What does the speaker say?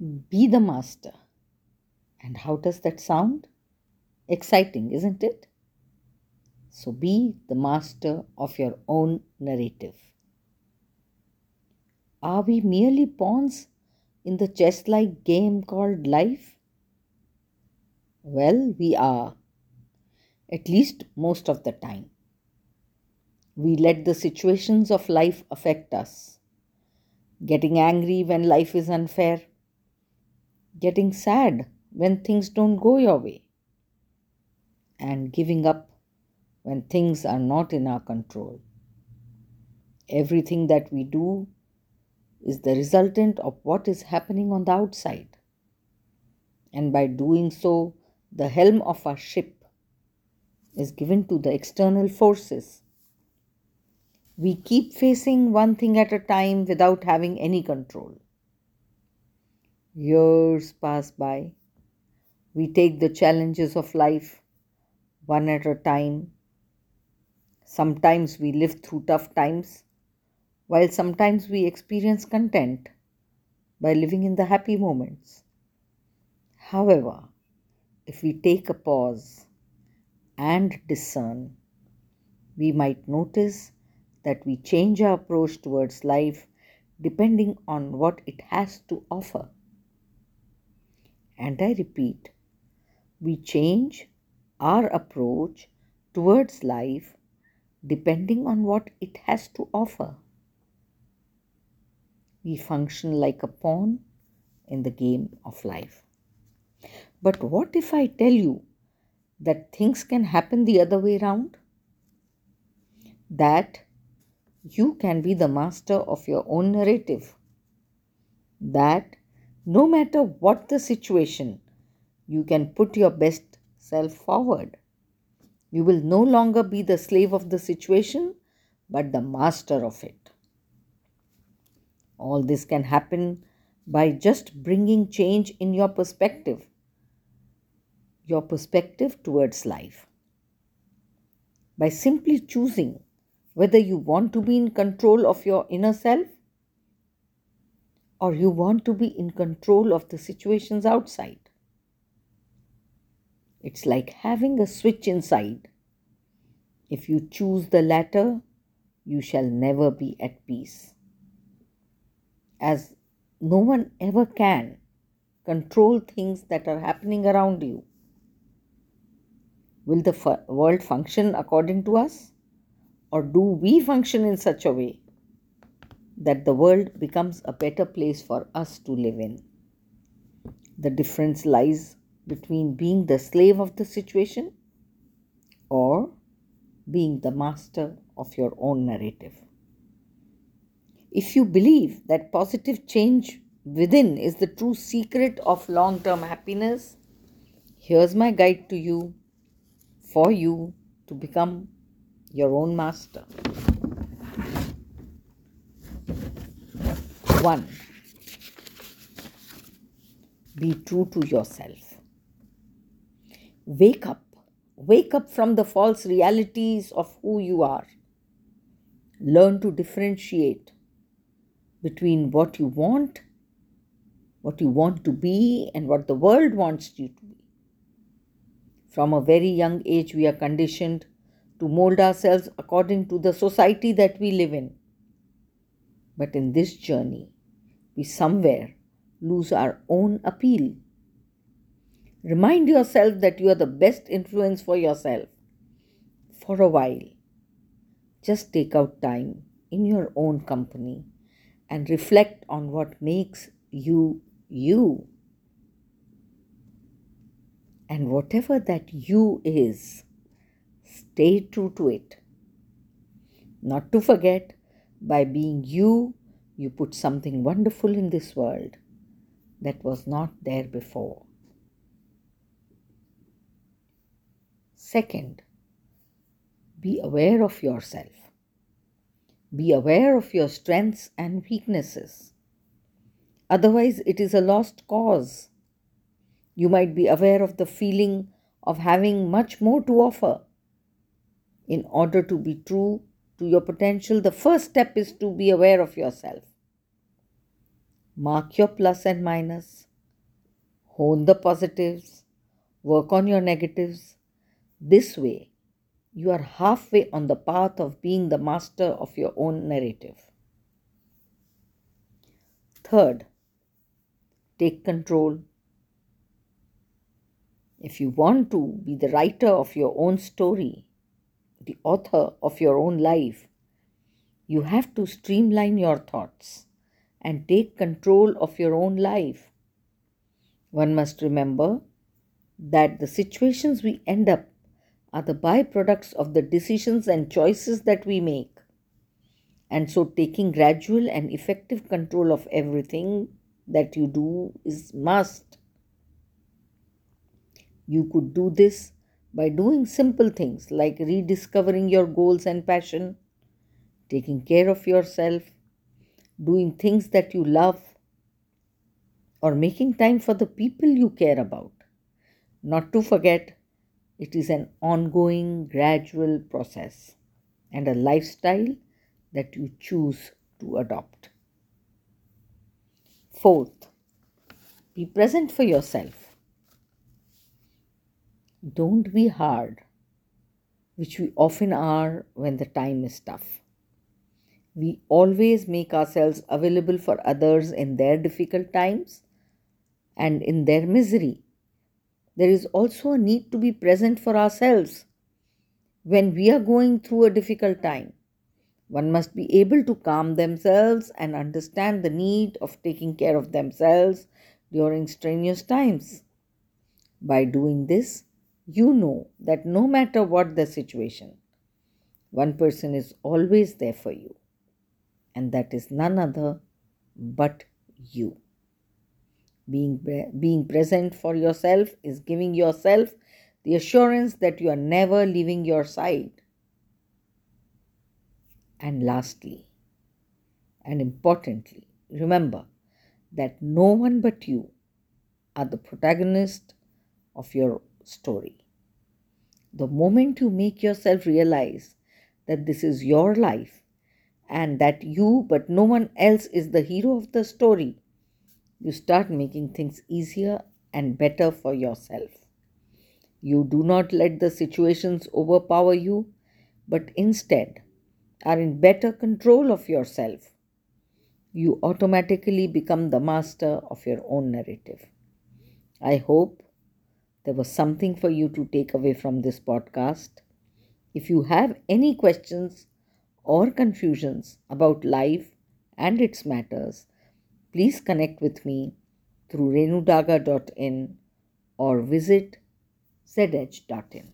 Be the master. And how does that sound? Exciting, isn't it? So be the master of your own narrative. Are we merely pawns in the chess like game called life? Well, we are, at least most of the time. We let the situations of life affect us, getting angry when life is unfair, getting sad when things don't go your way, and giving up when things are not in our control. Everything that we do is the resultant of what is happening on the outside. And by doing so, the helm of our ship is given to the external forces. We keep facing one thing at a time without having any control. Years pass by. We take the challenges of life one at a time. Sometimes we live through tough times, while sometimes we experience content by living in the happy moments. However, if we take a pause and discern, we might notice that we change our approach towards life depending on what it has to offer. And I repeat, we change our approach towards life depending on what it has to offer. We function like a pawn in the game of life. But what if I tell you that things can happen the other way around? That you can be the master of your own narrative. That no matter what the situation, you can put your best self forward. You will no longer be the slave of the situation, but the master of it. All this can happen by just bringing change in your perspective, your perspective towards life. By simply choosing whether you want to be in control of your inner self or you want to be in control of the situations outside. It's like having a switch inside. If you choose the latter, you shall never be at peace. As no one ever can control things that are happening around you. Will the fu- world function according to us? Or do we function in such a way that the world becomes a better place for us to live in. The difference lies between being the slave of the situation or being the master of your own narrative. If you believe that positive change within is the true secret of long term happiness, here's my guide to you for you to become your own master. 1. Be true to yourself. Wake up. Wake up from the false realities of who you are. Learn to differentiate between what you want, what you want to be, and what the world wants you to be. From a very young age, we are conditioned to mold ourselves according to the society that we live in. But in this journey, we somewhere lose our own appeal. Remind yourself that you are the best influence for yourself for a while. Just take out time in your own company and reflect on what makes you you. And whatever that you is, stay true to it. Not to forget, by being you, you put something wonderful in this world that was not there before. Second, be aware of yourself. Be aware of your strengths and weaknesses. Otherwise, it is a lost cause. You might be aware of the feeling of having much more to offer. In order to be true to your potential, the first step is to be aware of yourself. Mark your plus and minus, hone the positives, work on your negatives. This way, you are halfway on the path of being the master of your own narrative. Third, take control. If you want to be the writer of your own story, the author of your own life, you have to streamline your thoughts and take control of your own life. One must remember that the situations we end up are the byproducts of the decisions and choices that we make. And so, taking gradual and effective control of everything that you do is must. You could do this by doing simple things like rediscovering your goals and passion, taking care of yourself, doing things that you love, or making time for the people you care about. Not to forget, it is an ongoing, gradual process and a lifestyle that you choose to adopt. Fourth, be present for yourself. Don't be hard, which we often are when the time is tough. We always make ourselves available for others in their difficult times and in their misery there is also a need to be present for ourselves when we are going through a difficult time. One must be able to calm themselves and understand the need of taking care of themselves during strenuous times. By doing this, you know that no matter what the situation, one person is always there for you, and that is none other but you. Being, being present for yourself is giving yourself the assurance that you are never leaving your side. And lastly, and importantly, remember that no one but you are the protagonist of your story. The moment you make yourself realize that this is your life and that you, but no one else, is the hero of the story, you start making things easier and better for yourself. You do not let the situations overpower you, but instead are in better control of yourself. You automatically become the master of your own narrative. I hope there was something for you to take away from this podcast. If you have any questions or confusions about life and its matters, Please connect with me through renudaga.in or visit zedge.in.